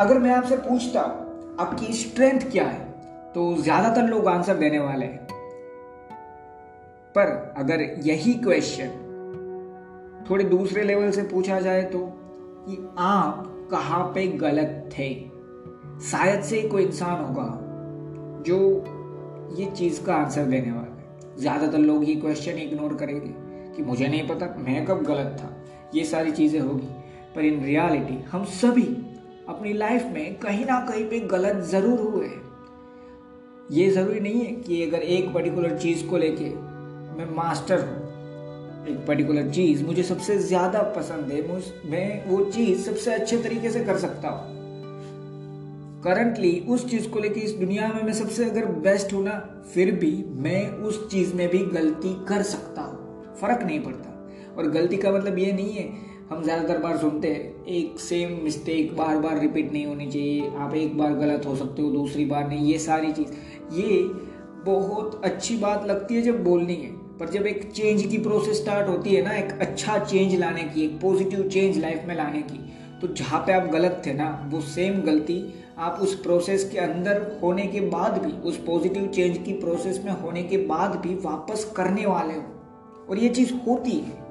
अगर मैं आपसे पूछता, आपकी स्ट्रेंथ क्या है तो ज़्यादातर लोग आंसर देने वाले हैं। पर अगर यही क्वेश्चन थोड़े दूसरे लेवल से पूछा जाए तो कि आप कहाँ पे गलत थे? शायद से कोई इंसान होगा जो ये चीज़ का आंसर देने वाला है। ज़्यादातर लोग ये क्वेश्चन इग्नोर करेंगे कि मुझे नहीं पता, मैं कब गलत था, ये सारी चीज़ें होगी। पर इन रियलिटी हम सभी अपनी लाइफ में कहीं ना कहीं पे गलत ज़रूर हुए हैं। ये ज़रूरी नहीं है कि अगर एक पर्टिकुलर चीज़ को लेके मैं मास्टर हूँ, एक पर्टिकुलर चीज़ मुझे सबसे ज़्यादा पसंद है मैं वो चीज़ सबसे अच्छे तरीके से कर सकता हूँ। करंटली उस चीज़ को लेके इस दुनिया में मैं सबसे अगर बेस्ट हूँ ना, फिर भी मैं उस चीज़ में भी गलती कर सकता हूँ। फ़र्क नहीं पड़ता। और गलती का मतलब ये नहीं है हम ज़्यादातर बार सुनते हैं, एक सेम मिस्टेक बार बार रिपीट नहीं होनी चाहिए। आप एक बार गलत हो सकते हो, दूसरी बार नहीं। ये सारी चीज़, ये बहुत अच्छी बात लगती है जब बोलनी है। पर जब एक चेंज की प्रोसेस स्टार्ट होती है ना, एक अच्छा चेंज लाने की, एक पॉजिटिव चेंज लाइफ में लाने की तो जहाँ पे आप गलत थे ना, वो सेम गलती आप उस प्रोसेस के अंदर होने के बाद भी, उस पॉजिटिव चेंज की प्रोसेस में होने के बाद भी वापस करने वाले हो। और ये चीज़ होती है।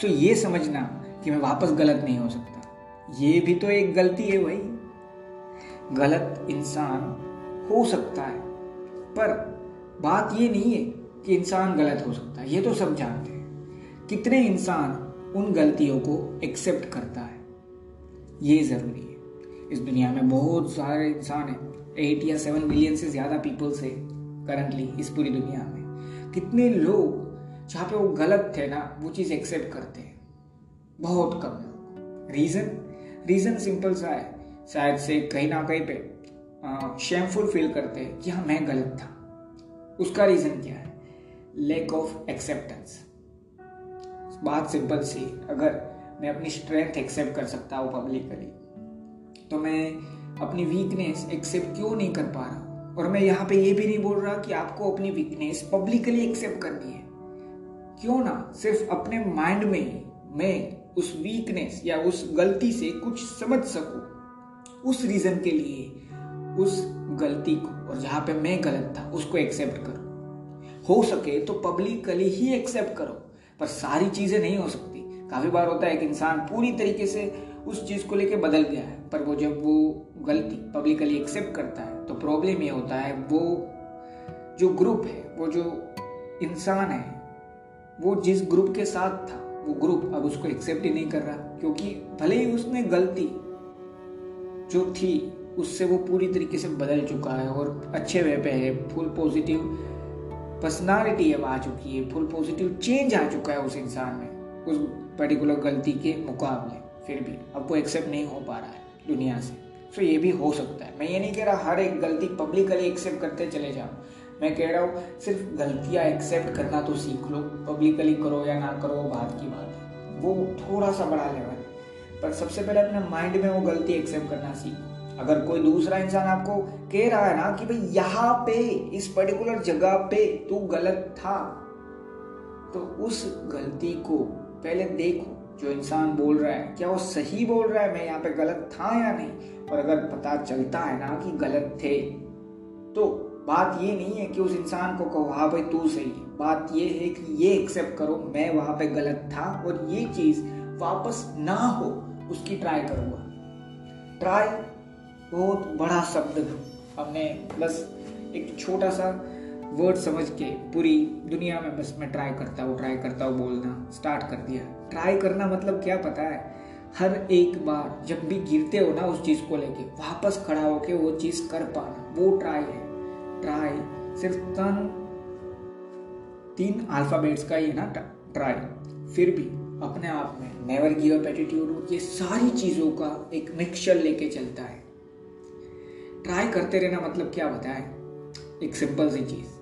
सो so ये समझना कि मैं वापस गलत नहीं हो सकता। ये भी तो एक गलती है भाई। गलत इंसान हो सकता है, पर बात ये नहीं है कि इंसान गलत हो सकता है। ये तो सब जानते हैं। कितने इंसान उन गलतियों को एक्सेप्ट करता है? ये ज़रूरी है। इस दुनिया में बहुत सारे इंसान हैं। एट या सेवन मिलियन से ज़्यादा पीपल्स है करंटली इस पूरी दुनिया में। कितने लोग जहाँ पे वो गलत थे ना, वो चीज़ एक्सेप्ट करते हैं। बहुत कम लोग। रीज़न रीज़न सिंपल सा है। शायद से कहीं ना कहीं पे शेमफुल फील करते हैं कि हाँ मैं गलत था। उसका रीज़न क्या है? लैक ऑफ़ एक्सेप्टेंस बात सिंपल सी, अगर मैं अपनी स्ट्रेंथ एक्सेप्ट कर सकता हूँ पब्लिकली तो मैं अपनी वीकनेस एक्सेप्ट क्यों नहीं कर पा रहा और मैं यहाँ पे ये भी नहीं बोल रहा कि आपको अपनी वीकनेस पब्लिकली एक्सेप्ट करनी है। क्यों ना सिर्फ़ अपने माइंड में ही मैं उस वीकनेस या उस गलती से कुछ समझ सकूँ। उस रीजन के लिए उस गलती को, और जहाँ पे मैं गलत था, उसको एक्सेप्ट करो। हो सके तो पब्लिकली ही एक्सेप्ट करो, पर सारी चीज़ें नहीं हो सकती। काफ़ी बार होता है कि इंसान पूरी तरीके से उस चीज़ को लेके बदल गया है, पर वो जब वो गलती पब्लिकली एक्सेप्ट करता है तो प्रॉब्लम ये होता है, वो जो ग्रुप है, वो जो इंसान है वो जिस ग्रुप के साथ था, वो ग्रुप अब उसको एक्सेप्ट ही नहीं कर रहा, क्योंकि भले ही उसने गलती जो थी, उससे वो पूरी तरीके से बदल चुका है और अच्छे वे पे है फुल पॉजिटिव पर्सनालिटी अब आ चुकी है फुल पॉजिटिव चेंज आ चुका है उस इंसान में, उस पर्टिकुलर गलती के मुकाबले, फिर भी। अब वो एक्सेप्ट नहीं हो पा रहा है दुनिया से। तो ये भी हो सकता है। मैं ये नहीं कह रहा हर एक गलती पब्लिकली एक्सेप्ट करते चले जाओ। मैं कह रहा हूँ, सिर्फ़ गलतियाँ एक्सेप्ट करना तो सीख लो पब्लिकली करो या ना करो बात की बात। वो थोड़ा सा बड़ा लेवल है। पर सबसे पहले अपने माइंड में वो गलती एक्सेप्ट करना सीखो। अगर कोई दूसरा इंसान आपको कह रहा है ना कि भाई, यहाँ पे, इस पर्टिकुलर जगह पे तू गलत था तो उस गलती को पहले देखो, जो इंसान बोल रहा है। क्या वो सही बोल रहा है, मैं यहाँ पे गलत था या नहीं? और अगर पता चलता है ना कि गलत थे तो बात ये नहीं है कि उस इंसान को कहो हाँ भाई, तू सही बात ये है कि ये एक्सेप्ट करो, मैं वहाँ पे गलत था और ये चीज़ वापस ना हो, उसकी ट्राई करूँगा। ट्राई बहुत बड़ा शब्द हमने बस एक छोटा सा वर्ड समझ के पूरी दुनिया में बस मैं ट्राई करता हूँ ट्राई करता हूँ बोलना स्टार्ट कर दिया। ट्राई करना मतलब क्या पता है? हर एक बार जब भी गिरते हो ना उस चीज़ को लेके, वापस खड़ा होके वो चीज़ कर पाना, वो ट्राई है। ट्राई सिर्फ़ तन तीन अल्फाबेट्स का ही ना ट्राई फिर भी अपने आप में नेवर गिव अप एटीट्यूड ये सारी चीज़ों का एक मिक्सचर लेके चलता है। ट्राई करते रहना मतलब क्या बताए एक सिंपल सी चीज़।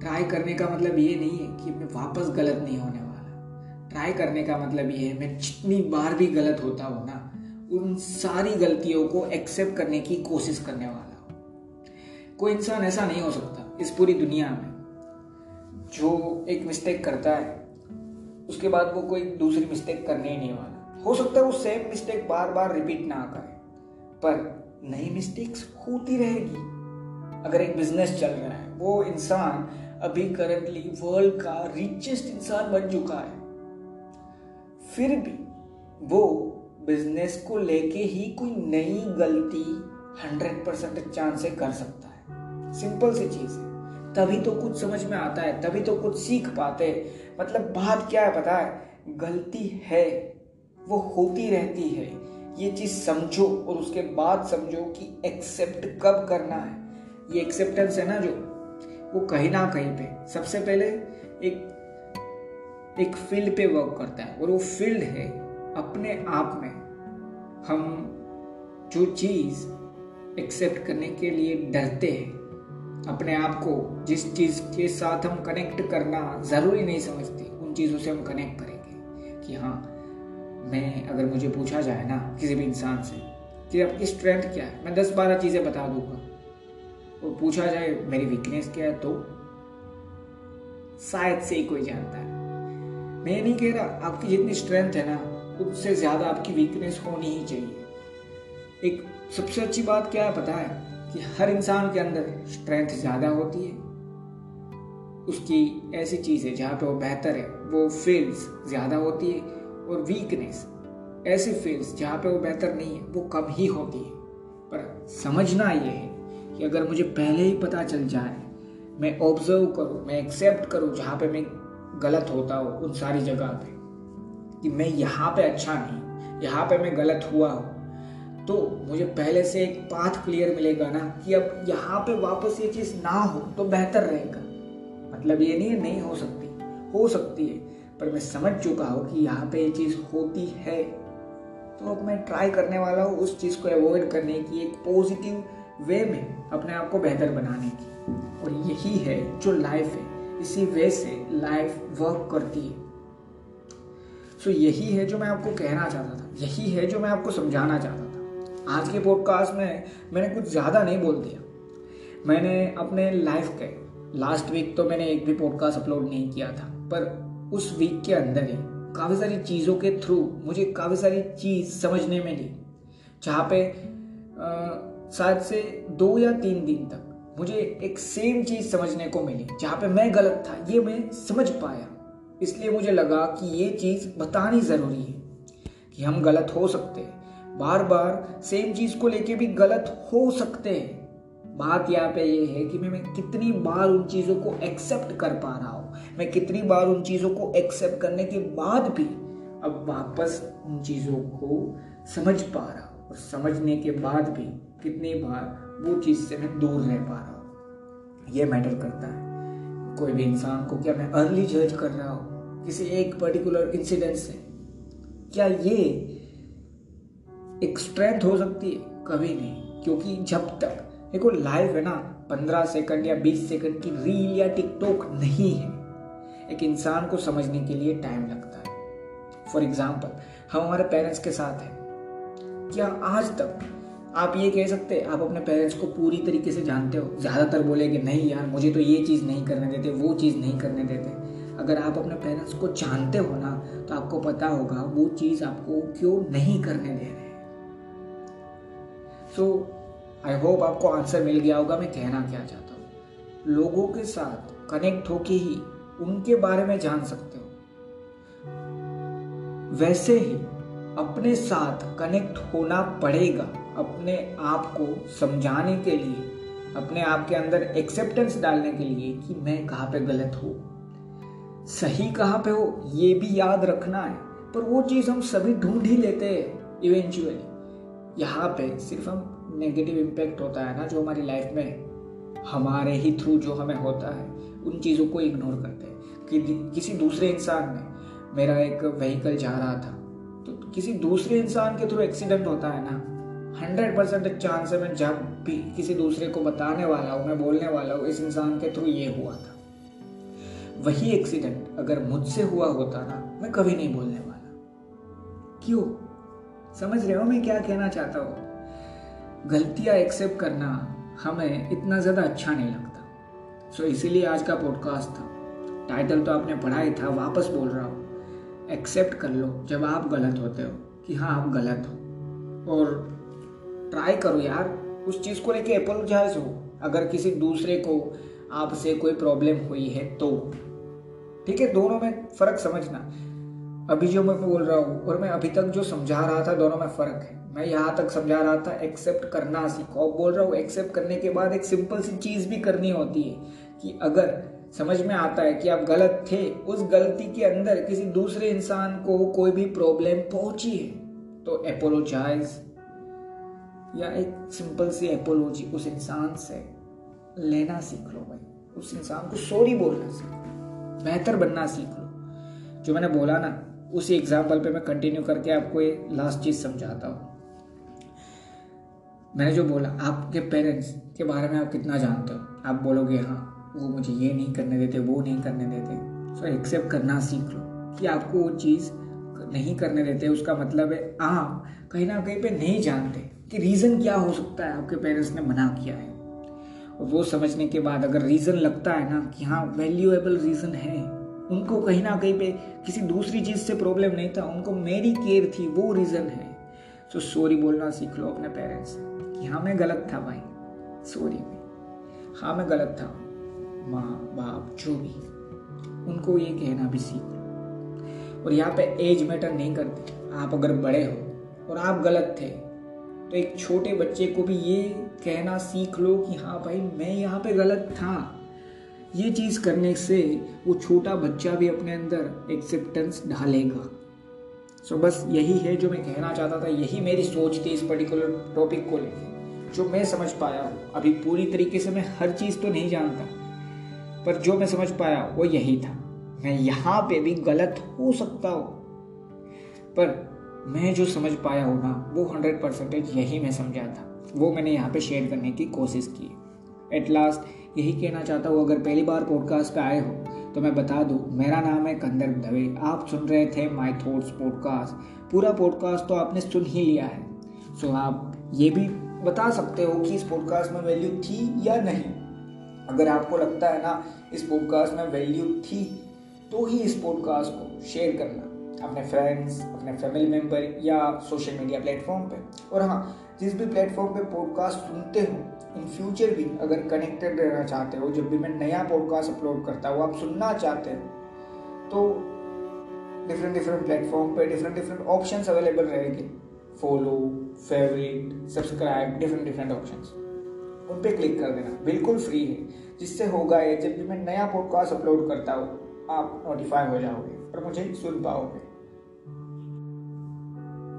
ट्राई करने का मतलब ये नहीं है कि मैं वापस गलत नहीं होने वाला। ट्राई करने का मतलब ये है, मैं जितनी बार भी गलत होता हूँ ना, उन सारी गलतियों को एक्सेप्ट करने की कोशिश करने वाला। कोई इंसान ऐसा नहीं हो सकता इस पूरी दुनिया में। जो एक मिस्टेक करता है, उसके बाद वो कोई दूसरी मिस्टेक करने ही नहीं वाला। हो सकता है वो सेम मिस्टेक बार बार रिपीट ना करे, पर नई मिस्टेक्स होती रहेगी। अगर एक बिज़नेस चल रहा है, वो इंसान अभी करंटली वर्ल्ड का रिचेस्ट इंसान बन चुका है। फिर भी वो बिज़नेस को लेके ही कोई नई गलती हंड्रेड परसेंट चांस से कर सकता है। सिंपल सी चीज़ है। तभी तो कुछ समझ में आता है, तभी तो कुछ सीख पाते मतलब बात क्या है पता है? गलती है, वो होती रहती है। ये चीज़ समझो और उसके बाद समझो कि एक्सेप्ट कब करना है। ये एक्सेप्टेंस है ना जो, वो कहीं ना कहीं पे। सबसे पहले एक एक फ़ील्ड पे वर्क करता है और वो फ़ील्ड है अपने आप में। हम जो चीज़ एक्सेप्ट करने के लिए डरते हैं अपने आप को जिस चीज़ के साथ हम कनेक्ट करना ज़रूरी नहीं समझते, उन चीज़ों से हम कनेक्ट करेंगे कि हाँ मैं अगर मुझे पूछा जाए ना किसी भी इंसान से कि आपकी स्ट्रेंथ क्या है, मैं दस बारह चीज़ें बता दूँगा। और पूछा जाए, मेरी वीकनेस क्या है तो शायद से ही कोई जानता है। मैं नहीं कह रहा, आपकी जितनी स्ट्रेंथ है ना, उससे ज़्यादा आपकी वीकनेस होनी ही चाहिए। एक सबसे अच्छी बात क्या है, पता है? कि हर इंसान के अंदर स्ट्रेंथ ज़्यादा होती है। उसकी ऐसी चीज़ जहाँ पे वो बेहतर है, वो फील्ड्स ज़्यादा होती है और वीकनेस ऐसी फील्ड्स जहाँ पे वो बेहतर नहीं है, वो कम ही होती है। पर समझना ये है कि अगर मुझे पहले ही पता चल जाए, मैं ऑब्ज़र्व करूँ, मैं एक्सेप्ट करूँ जहाँ पे मैं गलत होता हूँ उन सारी जगह पे, कि मैं यहाँ पे अच्छा नहीं, यहाँ पे मैं गलत हुआ हूँ तो मुझे पहले से एक पाथ क्लियर मिलेगा ना कि अब यहाँ पे वापस ये चीज़ ना हो तो बेहतर रहेगा। मतलब ये नहीं नहीं हो सकती। हो सकती है, पर मैं समझ चुका हूँ कि यहाँ पे ये चीज़ होती है। तो अब मैं ट्राई करने वाला हूँ उस चीज़ को अवॉइड करने की, एक पॉजिटिव वे में अपने आप को बेहतर बनाने की। और यही है जो लाइफ है। इसी वे से लाइफ वर्क करती है। सो यही है जो मैं आपको कहना चाहता था। यही है जो मैं आपको समझाना चाहता था। आज के पॉडकास्ट में मैंने कुछ ज़्यादा नहीं बोल दिया। मैंने अपने लाइफ के लास्ट वीक तो मैंने एक भी पॉडकास्ट अपलोड नहीं किया था, पर उस वीक के अंदर ही काफ़ी सारी चीज़ों के थ्रू मुझे काफ़ी सारी चीज़ समझने में ली जहाँ पे शायद से दो या तीन दिन तक मुझे एक सेम चीज़ समझने को मिली, जहाँ पे मैं गलत था, ये मैं समझ पाया। इसलिए मुझे लगा कि ये चीज़ बतानी ज़रूरी है कि हम गलत हो सकते हैं। बार बार सेम चीज़ को लेके भी गलत हो सकते हैं। बात यहाँ पे ये है कि मैं, मैं कितनी बार उन चीज़ों को एक्सेप्ट कर पा रहा हूँ। मैं कितनी बार उन चीज़ों को एक्सेप्ट करने के बाद भी अब वापस उन चीज़ों को समझ पा रहा हूँ। और समझने के बाद भी कितनी बार वो चीज़ से मैं दूर रह पा रहा हूँ। ये मैटर करता है। कोई भी इंसान को क्या मैं अर्ली जज कर रहा हूँ? किसी एक पर्टिकुलर इंसिडेंट से? क्या ये एक स्ट्रेंथ हो सकती है, कभी नहीं क्योंकि जब तक, देखो लाइव है ना, पंद्रह सेकंड या बीस सेकंड की रील या टिकटॉक नहीं है, एक इंसान को समझने के लिए टाइम लगता है। फॉर एग्ज़ाम्पल हम हमारे पेरेंट्स के साथ हैं। क्या आज तक आप ये कह सकते आप अपने पेरेंट्स को पूरी तरीके से जानते हो? ज़्यादातर बोलेंगे, नहीं यार, मुझे तो ये चीज़ नहीं करने देते, वो चीज़ नहीं करने देते। अगर आप अपने पेरेंट्स को जानते हो ना तो आपको पता होगा, वो चीज़ आपको क्यों नहीं करने दे रहे सो आई होप आपको आंसर मिल गया होगा, मैं कहना क्या चाहता हूँ। लोगों के साथ कनेक्ट होके ही उनके बारे में जान सकते हो। वैसे ही अपने साथ कनेक्ट होना पड़ेगा अपने आप को समझाने के लिए, अपने आप के अंदर एक्सेप्टेंस डालने के लिए कि मैं कहाँ पे गलत हूँ। सही कहाँ पे हो, ये भी याद रखना है, पर वो चीज़ हम सभी ढूंढ ही लेते हैं इवेंचुअली यहाँ पे सिर्फ़ हम नेगेटिव इम्पैक्ट होता है ना जो हमारी लाइफ में, हमारे ही थ्रू जो हमें होता है, उन चीज़ों को इग्नोर करते हैं। कि किसी दूसरे इंसान ने मेरा एक व्हीकल जा रहा था तो किसी दूसरे इंसान के थ्रू एक्सीडेंट होता है ना हंड्रेड परसेंट चांस है मैं जब भी किसी दूसरे को बताने वाला हूँ, मैं बोलने वाला हूँ, इस इंसान के थ्रू ये हुआ था। वही एक्सीडेंट अगर मुझसे हुआ होता ना, मैं कभी नहीं बोलने वाला। क्यों? समझ रहे हो मैं क्या कहना चाहता हूँ? गलतियाँ एक्सेप्ट करना हमें इतना ज़्यादा अच्छा नहीं लगता। सो so, इसीलिए आज का पॉडकास्ट था। टाइटल तो आपने पढ़ा ही था वापस बोल रहा हूँ। एक्सेप्ट कर लो जब आप गलत होते हो कि हाँ आप गलत हो। और ट्राई करो यार उस चीज़ को लेके अपोलोजाइज हो। अगर किसी दूसरे को आपसे कोई प्रॉब्लम हुई है तो। ठीक है दोनों में फ़र्क समझना। अभी जो मैं बोल रहा हूँ और मैं अभी तक जो समझा रहा था, दोनों में फ़र्क है। मैं यहाँ तक समझा रहा था एक्सेप्ट करना सीखो। अब बोल रहा हूँ एक्सेप्ट करने के बाद एक सिंपल सी चीज़ भी करनी होती है कि अगर समझ में आता है कि आप गलत थे, उस गलती के अंदर किसी दूसरे इंसान को कोई भी प्रॉब्लम पहुँची है तो एपोलोजाइज या एक सिंपल सी एपोलॉजी उस इंसान से लेना सीख लो भाई। उस इंसान को सॉरी बोलना सीख लो। बेहतर बनना सीख लो। जो मैंने बोला ना उसी एग्ज़ाम्पल पे मैं कंटिन्यू करके आपको ये लास्ट चीज़ समझाता हूँ। मैंने जो बोला, आपके पेरेंट्स के बारे में आप कितना जानते हो? आप बोलोगे हाँ वो मुझे ये नहीं करने देते, वो नहीं करने देते। सो एक्सेप्ट करना सीख लो कि आपको वो चीज़ नहीं करने देते। उसका मतलब है आप कहीं ना कहीं पे नहीं जानते कि रीज़न क्या हो सकता है आपके पेरेंट्स ने मना किया है। और वो समझने के बाद अगर रीज़न लगता है ना कि हाँ वैल्यूएबल रीज़न है उनको कहीं ना कहीं पे किसी दूसरी चीज़ से प्रॉब्लम नहीं था। उनको मेरी केयर थी, वो रीज़न है। सो सॉरी बोलना सीख लो अपने पेरेंट्स कि हाँ मैं गलत था भाई। सॉरी में हाँ मैं गलत था। माँ, बाप, जो भी। उनको ये कहना भी सीख लो। और यहाँ पे एज मैटर नहीं करती। आप अगर बड़े हो और आप गलत थे तो एक छोटे बच्चे को भी ये कहना सीख लो कि हाँ भाई, मैं यहाँ पे गलत था। ये चीज़ करने से वो छोटा बच्चा भी अपने अंदर एक्सेप्टेंस ढालेगा। सो so, बस यही है जो मैं कहना चाहता था। यही मेरी सोच थी इस पर्टिकुलर टॉपिक को लेकर जो मैं समझ पाया हूँ। अभी पूरी तरीके से मैं हर चीज़ तो नहीं जानता पर जो मैं समझ पाया वो यही था। मैं यहाँ पे भी गलत हो सकता हूँ पर मैं जो समझ पाया हूँ ना वो हंड्रेड परसेंटेज यही मैं समझा था। वो मैंने यहाँ पे शेयर करने की कोशिश की। एट लास्ट यही कहना चाहता हूँ, अगर पहली बार पॉडकास्ट पे आए हो तो मैं बता दूँ, मेरा नाम है कंदर्प दवे आप सुन रहे थे माई थॉट्स पॉडकास्ट पूरा पॉडकास्ट तो आपने सुन ही लिया है। सो आप ये भी बता सकते हो कि इस पॉडकास्ट में वैल्यू थी या नहीं। अगर आपको लगता है ना, इस पॉडकास्ट में वैल्यू थी तो ही इस पॉडकास्ट को शेयर करना। अपने फ्रेंड्स अपने फैमिली मेंबर या सोशल मीडिया प्लेटफॉर्म पे। और हाँ जिस भी प्लेटफॉर्म पे पॉडकास्ट सुनते हो इन फ्यूचर भी अगर कनेक्टेड रहना चाहते हो, जब भी मैं नया पॉडकास्ट अपलोड करता हूँ, आप सुनना चाहते हो तो डिफरेंट डिफरेंट प्लेटफॉर्म पे डिफरेंट डिफरेंट ऑप्शन अवेलेबल रहेंगे। Follow favourite subscribe different different option उन पर क्लिक कर देना। बिल्कुल फ्री है। जिससे होगा ये, जब भी मैं नया पॉडकास्ट अपलोड करता हूँ आप नोटिफाई हो जाओगे और मुझे सुन पाओगे।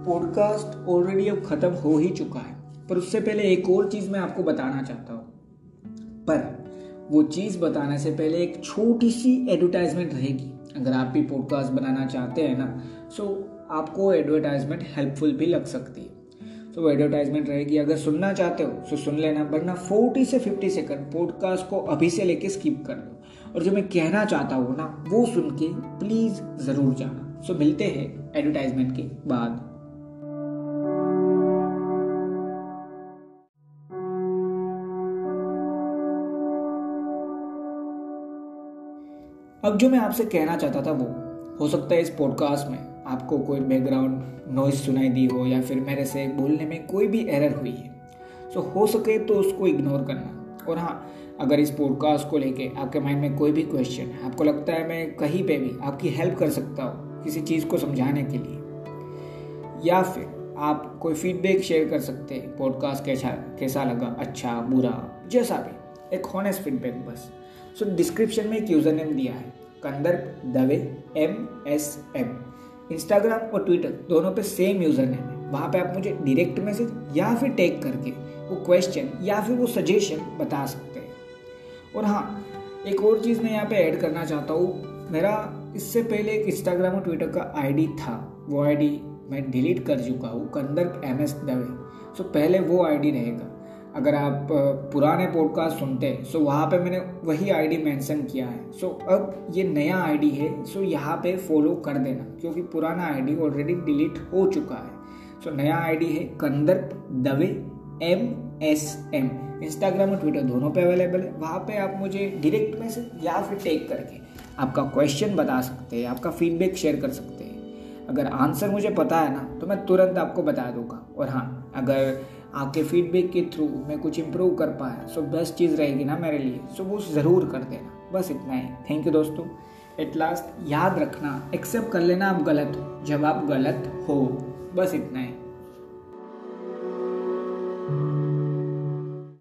पॉडकास्ट ऑलरेडी अब खत्म हो ही चुका है, पर उससे पहले एक और चीज़ मैं आपको बताना चाहता हूँ। पर वो चीज़ बताने से पहले एक छोटी सी एडवर्टाइजमेंट रहेगी। अगर आप भी पॉडकास्ट बनाना चाहते हैं ना सो आपको एडवर्टाइजमेंट हेल्पफुल भी लग सकती है। तो वो एडवर्टाइजमेंट रहेगी, अगर सुनना चाहते हो तो सुन लेना, वरना 40 से 50 सेकंड पॉडकास्ट को अभी से लेके स्किप कर दो। और जो मैं कहना चाहता हूँ ना वो सुन के प्लीज़ ज़रूर जाना। सो मिलते हैं एडवर्टाइजमेंट के बाद। अब जो मैं आपसे कहना चाहता था वो हो सकता है इस पॉडकास्ट में आपको कोई बैकग्राउंड नॉइज़ सुनाई दी हो या फिर मेरे से बोलने में कोई भी एरर हुई है। सो so, हो सके तो उसको इग्नोर करना। और हाँ अगर इस पॉडकास्ट को लेके आपके माइंड में कोई भी क्वेश्चन है आपको लगता है मैं कहीं पे भी आपकी हेल्प कर सकता हूँ किसी चीज़ को समझाने के लिए या फिर आप कोई फीडबैक शेयर कर सकते हैं पॉडकास्ट कैसा कैसा लगा अच्छा बुरा जैसा भी एक हॉनेस्ट फीडबैक बस। सो so, डिस्क्रिप्शन में एक यूज़र नेम दिया है Kandarp Dave M S M Instagram और ट्विटर दोनों पे सेम यूज़र नेम है। वहाँ पे आप मुझे डायरेक्ट मैसेज या फिर टैग करके वो क्वेश्चन या फिर वो सजेशन बता सकते और हाँ एक और चीज़ मैं यहाँ पे ऐड करना चाहता हूँ। मेरा इससे पहले एक इंस्टाग्राम और ट्विटर का आईडी था। वो आईडी मैं डिलीट कर चुका हूँ Kandarp M S Dave so पहले वो आईडी रहेगा। अगर आप पुराने पॉडकास्ट सुनते हैं सो वहाँ पे मैंने वही आईडी मेंशन किया है। सो अब ये नया आईडी है सो यहाँ पे फॉलो कर देना, क्योंकि पुराना आईडी ऑलरेडी डिलीट हो चुका है। सो नया आईडी है Kandarp Dave M S M Instagram और ट्विटर दोनों पे अवेलेबल है। वहाँ पे आप मुझे डायरेक्ट मैसेज या फिर टेक करके आपका क्वेश्चन बता सकते हैं, आपका फीडबैक शेयर कर सकते हैं। अगर आंसर मुझे पता है ना तो मैं तुरंत आपको बता दूँगा। और हाँ अगर आपके फीडबैक के थ्रू मैं कुछ इम्प्रूव कर पाया सो बेस्ट चीज़ रहेगी ना मेरे लिए सो वो ज़रूर कर देना। बस इतना ही। थैंक यू दोस्तों। एट लास्ट याद रखना एक्सेप्ट कर लेना आप गलत हो। जब आप गलत हो, बस इतना ही।